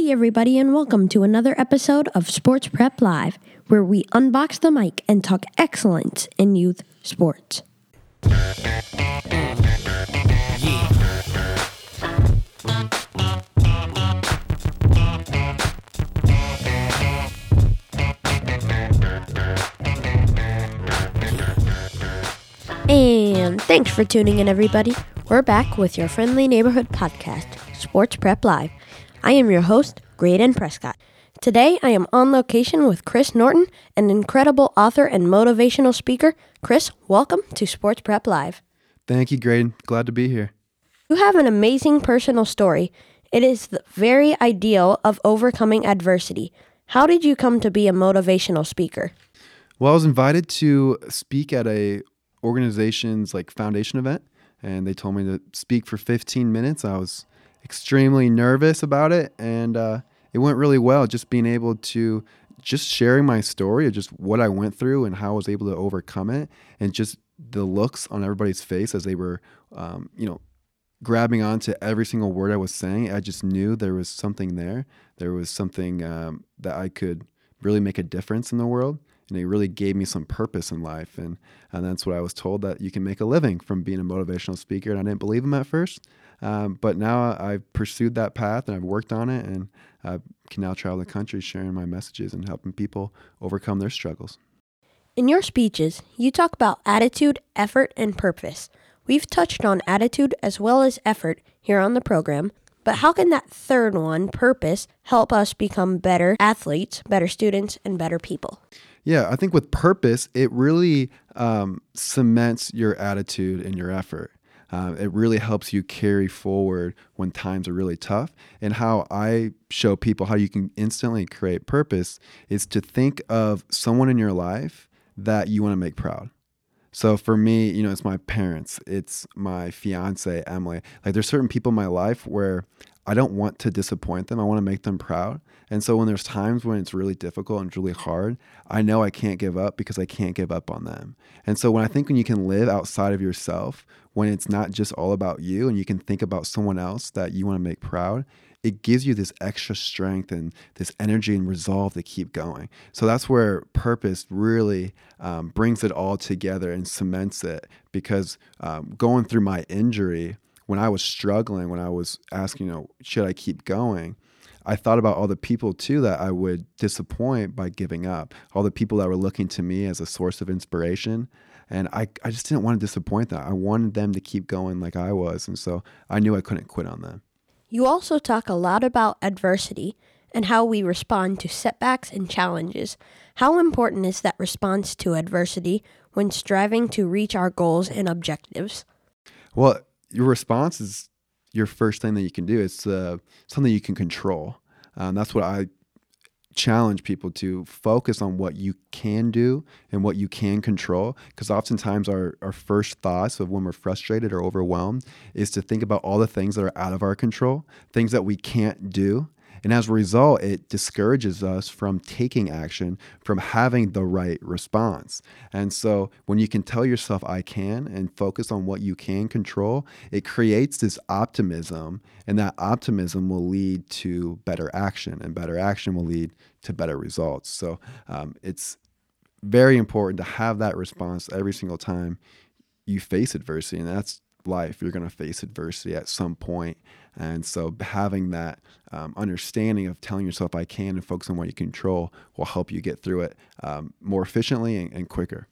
Hey, everybody, and welcome to another episode of Sports Prep Live, where we unbox the mic and talk excellence in youth sports. And thanks for tuning in, everybody. We're back with your friendly neighborhood podcast, Sports Prep Live. I am your host, Graydon Prescott. Today, I am on location with Chris Norton, an incredible author and motivational speaker. Chris, welcome to Sports Prep Live. Thank you, Graydon. Glad to be here. You have an amazing personal story. It is the very ideal of overcoming adversity. How did you come to be a motivational speaker? Well, I was invited to speak at a organization's like foundation event, and they told me to speak for 15 minutes. I was extremely nervous about it, and uh, it went really well. Just being able to just sharing my story of just what I went through and how I was able to overcome it, and just the looks on everybody's face as they were, um, you know, grabbing onto every single word I was saying. I just knew there was something there. There was something um, that I could really make a difference in the world. And it really gave me some purpose in life. And, and that's what I was told that you can make a living from being a motivational speaker. And I didn't believe him at first. Um, but now I've pursued that path and I've worked on it. And I can now travel the country sharing my messages and helping people overcome their struggles. In your speeches, you talk about attitude, effort, and purpose. We've touched on attitude as well as effort here on the program, but how can that third one, purpose, help us become better athletes, better students, and better people? Yeah, I think with purpose, it really um, cements your attitude and your effort. Uh, it really helps you carry forward when times are really tough. And how I show people how you can instantly create purpose is to think of someone in your life that you want to make proud. So for me, you know, it's my parents, it's my fiance, Emily. Like there's certain people in my life where I don't want to disappoint them. I want to make them proud. And so when there's times when it's really difficult and really hard, I know I can't give up because I can't give up on them. And so when I think when you can live outside of yourself, when it's not just all about you and you can think about someone else that you want to make proud, it gives you this extra strength and this energy and resolve to keep going. So that's where purpose really um, brings it all together and cements it. Because um, going through my injury, when I was struggling, when I was asking, you know, should I keep going? I thought about all the people too that I would disappoint by giving up, all the people that were looking to me as a source of inspiration. And I, I just didn't want to disappoint them. I wanted them to keep going like I was. And so I knew I couldn't quit on them. You also talk a lot about adversity and how we respond to setbacks and challenges. How important is that response to adversity when striving to reach our goals and objectives? Well, your response is your first thing that you can do. It's uh, something you can control. Um, that's what I challenge people to focus on what you can do and what you can control because oftentimes our, our first thoughts of when we're frustrated or overwhelmed is to think about all the things that are out of our control things that we can't do and as a result, it discourages us from taking action, from having the right response. And so when you can tell yourself, I can, and focus on what you can control, it creates this optimism. And that optimism will lead to better action, and better action will lead to better results. So um, it's very important to have that response every single time you face adversity. And that's life. You're going to face adversity at some point. And so having that um, understanding of telling yourself I can and focus on what you control will help you get through it um, more efficiently and, and quicker.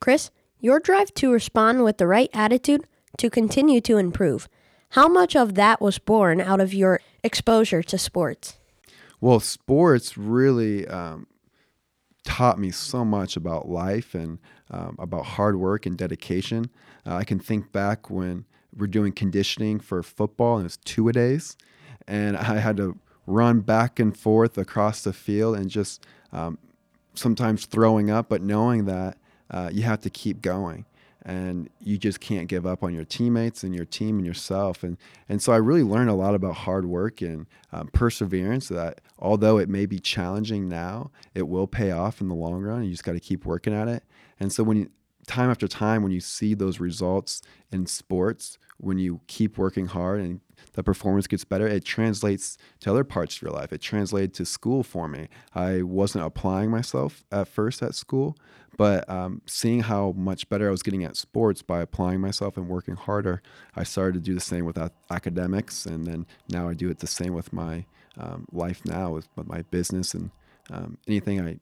Chris, your drive to respond with the right attitude to continue to improve. How much of that was born out of your exposure to sports? Well, sports really um, taught me so much about life and um, about hard work and dedication. Uh, I can think back when we're doing conditioning for football and it's two a days, and I had to run back and forth across the field and just um, sometimes throwing up, but knowing that uh, you have to keep going and you just can't give up on your teammates and your team and yourself. And and so I really learned a lot about hard work and um, perseverance. That although it may be challenging now, it will pay off in the long run. You just got to keep working at it. And so when you time after time when you see those results in sports when you keep working hard and the performance gets better, it translates to other parts of your life. It translated to school for me. I wasn't applying myself at first at school, but um, seeing how much better I was getting at sports by applying myself and working harder, I started to do the same with academics. And then now I do it the same with my um, life now, with, my business and um, anything I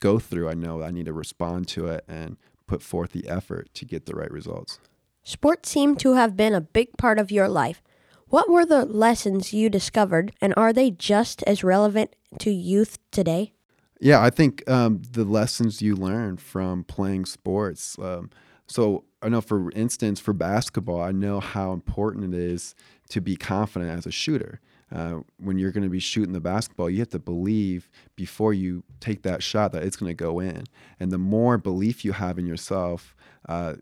go through, I know I need to respond to it and put forth the effort to get the right results. Sports seem to have been a big part of your life. What were the lessons you discovered, and are they just as relevant to youth today? Yeah, I think um, the lessons you learn from playing sports. Um, so I know, for instance, for basketball, I know how important it is to be confident as a shooter. Uh, when you're going to be shooting the basketball, you have to believe before you take that shot that it's going to go in. And the more belief you have in yourself, uh,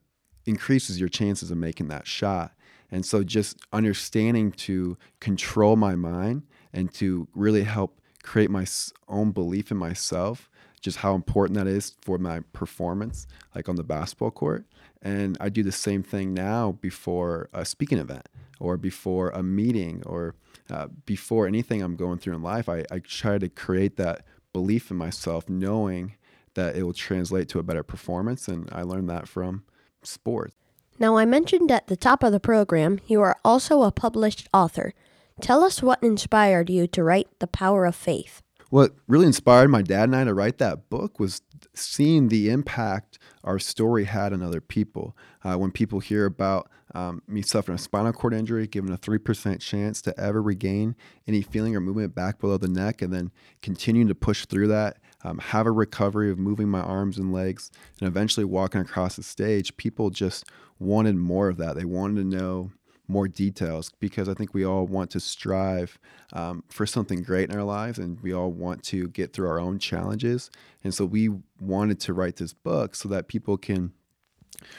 increases your chances of making that shot. And so, just understanding to control my mind and to really help create my own belief in myself, just how important that is for my performance, like on the basketball court. And I do the same thing now before a speaking event or before a meeting or uh, before anything I'm going through in life. I, I try to create that belief in myself, knowing that it will translate to a better performance. And I learned that from sports. Now, I mentioned at the top of the program you are also a published author. Tell us what inspired you to write The Power of Faith. What really inspired my dad and I to write that book was seeing the impact our story had on other people. Uh, when people hear about um, me suffering a spinal cord injury, given a 3% chance to ever regain any feeling or movement back below the neck, and then continuing to push through that, um, have a recovery of moving my arms and legs, and eventually walking across the stage, people just wanted more of that. They wanted to know more details because I think we all want to strive um, for something great in our lives and we all want to get through our own challenges. And so we wanted to write this book so that people can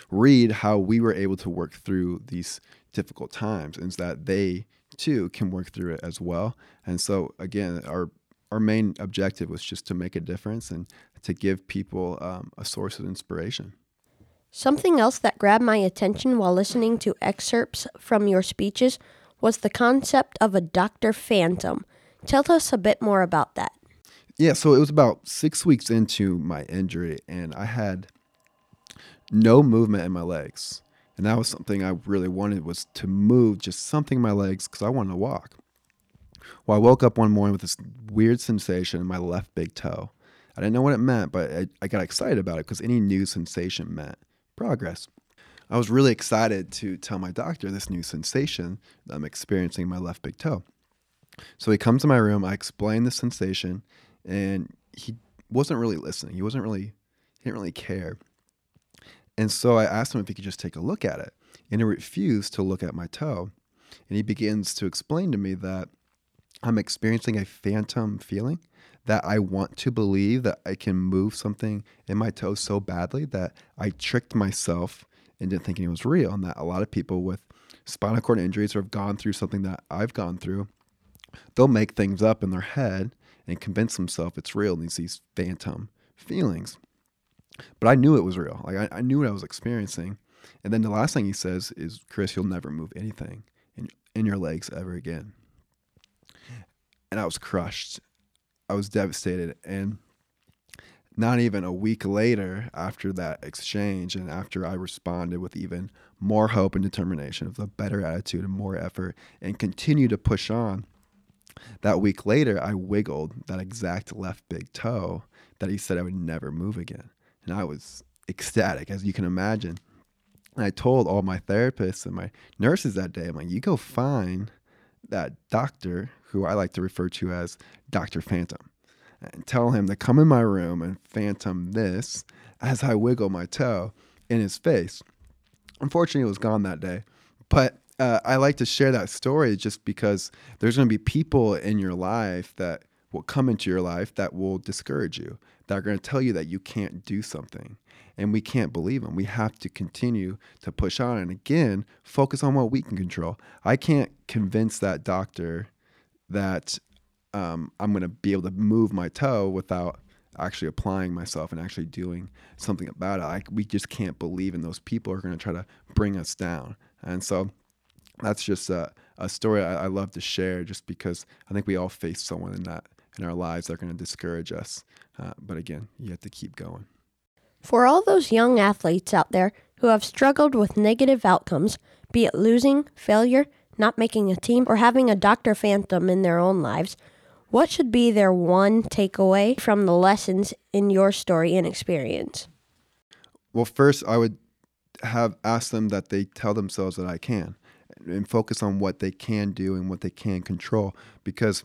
read how we were able to work through these difficult times and so that they too can work through it as well. And so again, our our main objective was just to make a difference and to give people um, a source of inspiration. Something else that grabbed my attention while listening to excerpts from your speeches was the concept of a Dr. Phantom. Tell us a bit more about that. Yeah, so it was about six weeks into my injury, and I had no movement in my legs. And that was something I really wanted was to move just something in my legs because I wanted to walk. Well, I woke up one morning with this weird sensation in my left big toe. I didn't know what it meant, but I, I got excited about it because any new sensation meant progress. I was really excited to tell my doctor this new sensation that I'm experiencing in my left big toe. So he comes to my room, I explain the sensation, and he wasn't really listening. He wasn't really, he didn't really care. And so I asked him if he could just take a look at it. And he refused to look at my toe. And he begins to explain to me that I'm experiencing a phantom feeling that I want to believe that I can move something in my toe so badly that I tricked myself into thinking it was real. And that a lot of people with spinal cord injuries or have gone through something that I've gone through, they'll make things up in their head and convince themselves it's real and these phantom feelings. But I knew it was real. Like I, I knew what I was experiencing. And then the last thing he says is, Chris, you'll never move anything in, in your legs ever again. And I was crushed. I was devastated. And not even a week later, after that exchange, and after I responded with even more hope and determination, with a better attitude and more effort, and continue to push on, that week later, I wiggled that exact left big toe that he said I would never move again. And I was ecstatic, as you can imagine. And I told all my therapists and my nurses that day, I'm like, you go find that doctor who I like to refer to as Dr. Phantom, and tell him to come in my room and phantom this as I wiggle my toe in his face. Unfortunately, it was gone that day. But uh, I like to share that story just because there's going to be people in your life that will come into your life that will discourage you, that are going to tell you that you can't do something. And we can't believe them. We have to continue to push on. And again, focus on what we can control. I can't convince that doctor that um, I'm going to be able to move my toe without actually applying myself and actually doing something about it. I, we just can't believe in those people are going to try to bring us down. And so that's just a, a story I, I love to share just because I think we all face someone in that in our lives that are going to discourage us. Uh, but again, you have to keep going. For all those young athletes out there who have struggled with negative outcomes, be it losing, failure, not making a team, or having a Dr. Phantom in their own lives, what should be their one takeaway from the lessons in your story and experience? Well, first, I would have asked them that they tell themselves that I can and focus on what they can do and what they can control. Because,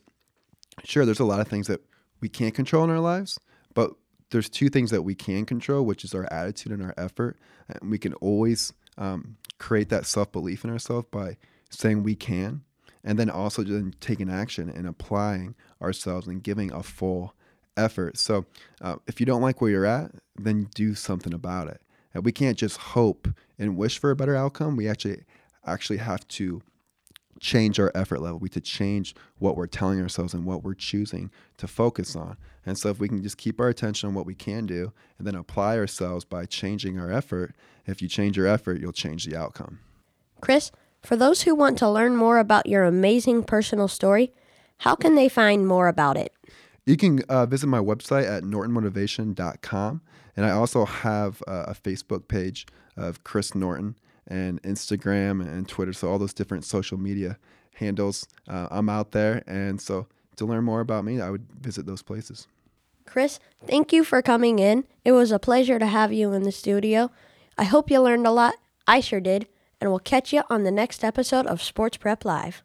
sure, there's a lot of things that we can't control in our lives, but there's two things that we can control, which is our attitude and our effort. And we can always um, create that self belief in ourselves by saying we can, and then also then taking action and applying ourselves and giving a full effort. So uh, if you don't like where you're at, then do something about it. And we can't just hope and wish for a better outcome. We actually actually have to change our effort level. We to change what we're telling ourselves and what we're choosing to focus on. And so if we can just keep our attention on what we can do and then apply ourselves by changing our effort, if you change your effort, you'll change the outcome. Chris, for those who want to learn more about your amazing personal story, how can they find more about it? You can uh, visit my website at nortonmotivation.com. And I also have uh, a Facebook page of Chris Norton and Instagram and Twitter. So, all those different social media handles. Uh, I'm out there. And so, to learn more about me, I would visit those places. Chris, thank you for coming in. It was a pleasure to have you in the studio. I hope you learned a lot. I sure did. And we'll catch you on the next episode of Sports Prep Live.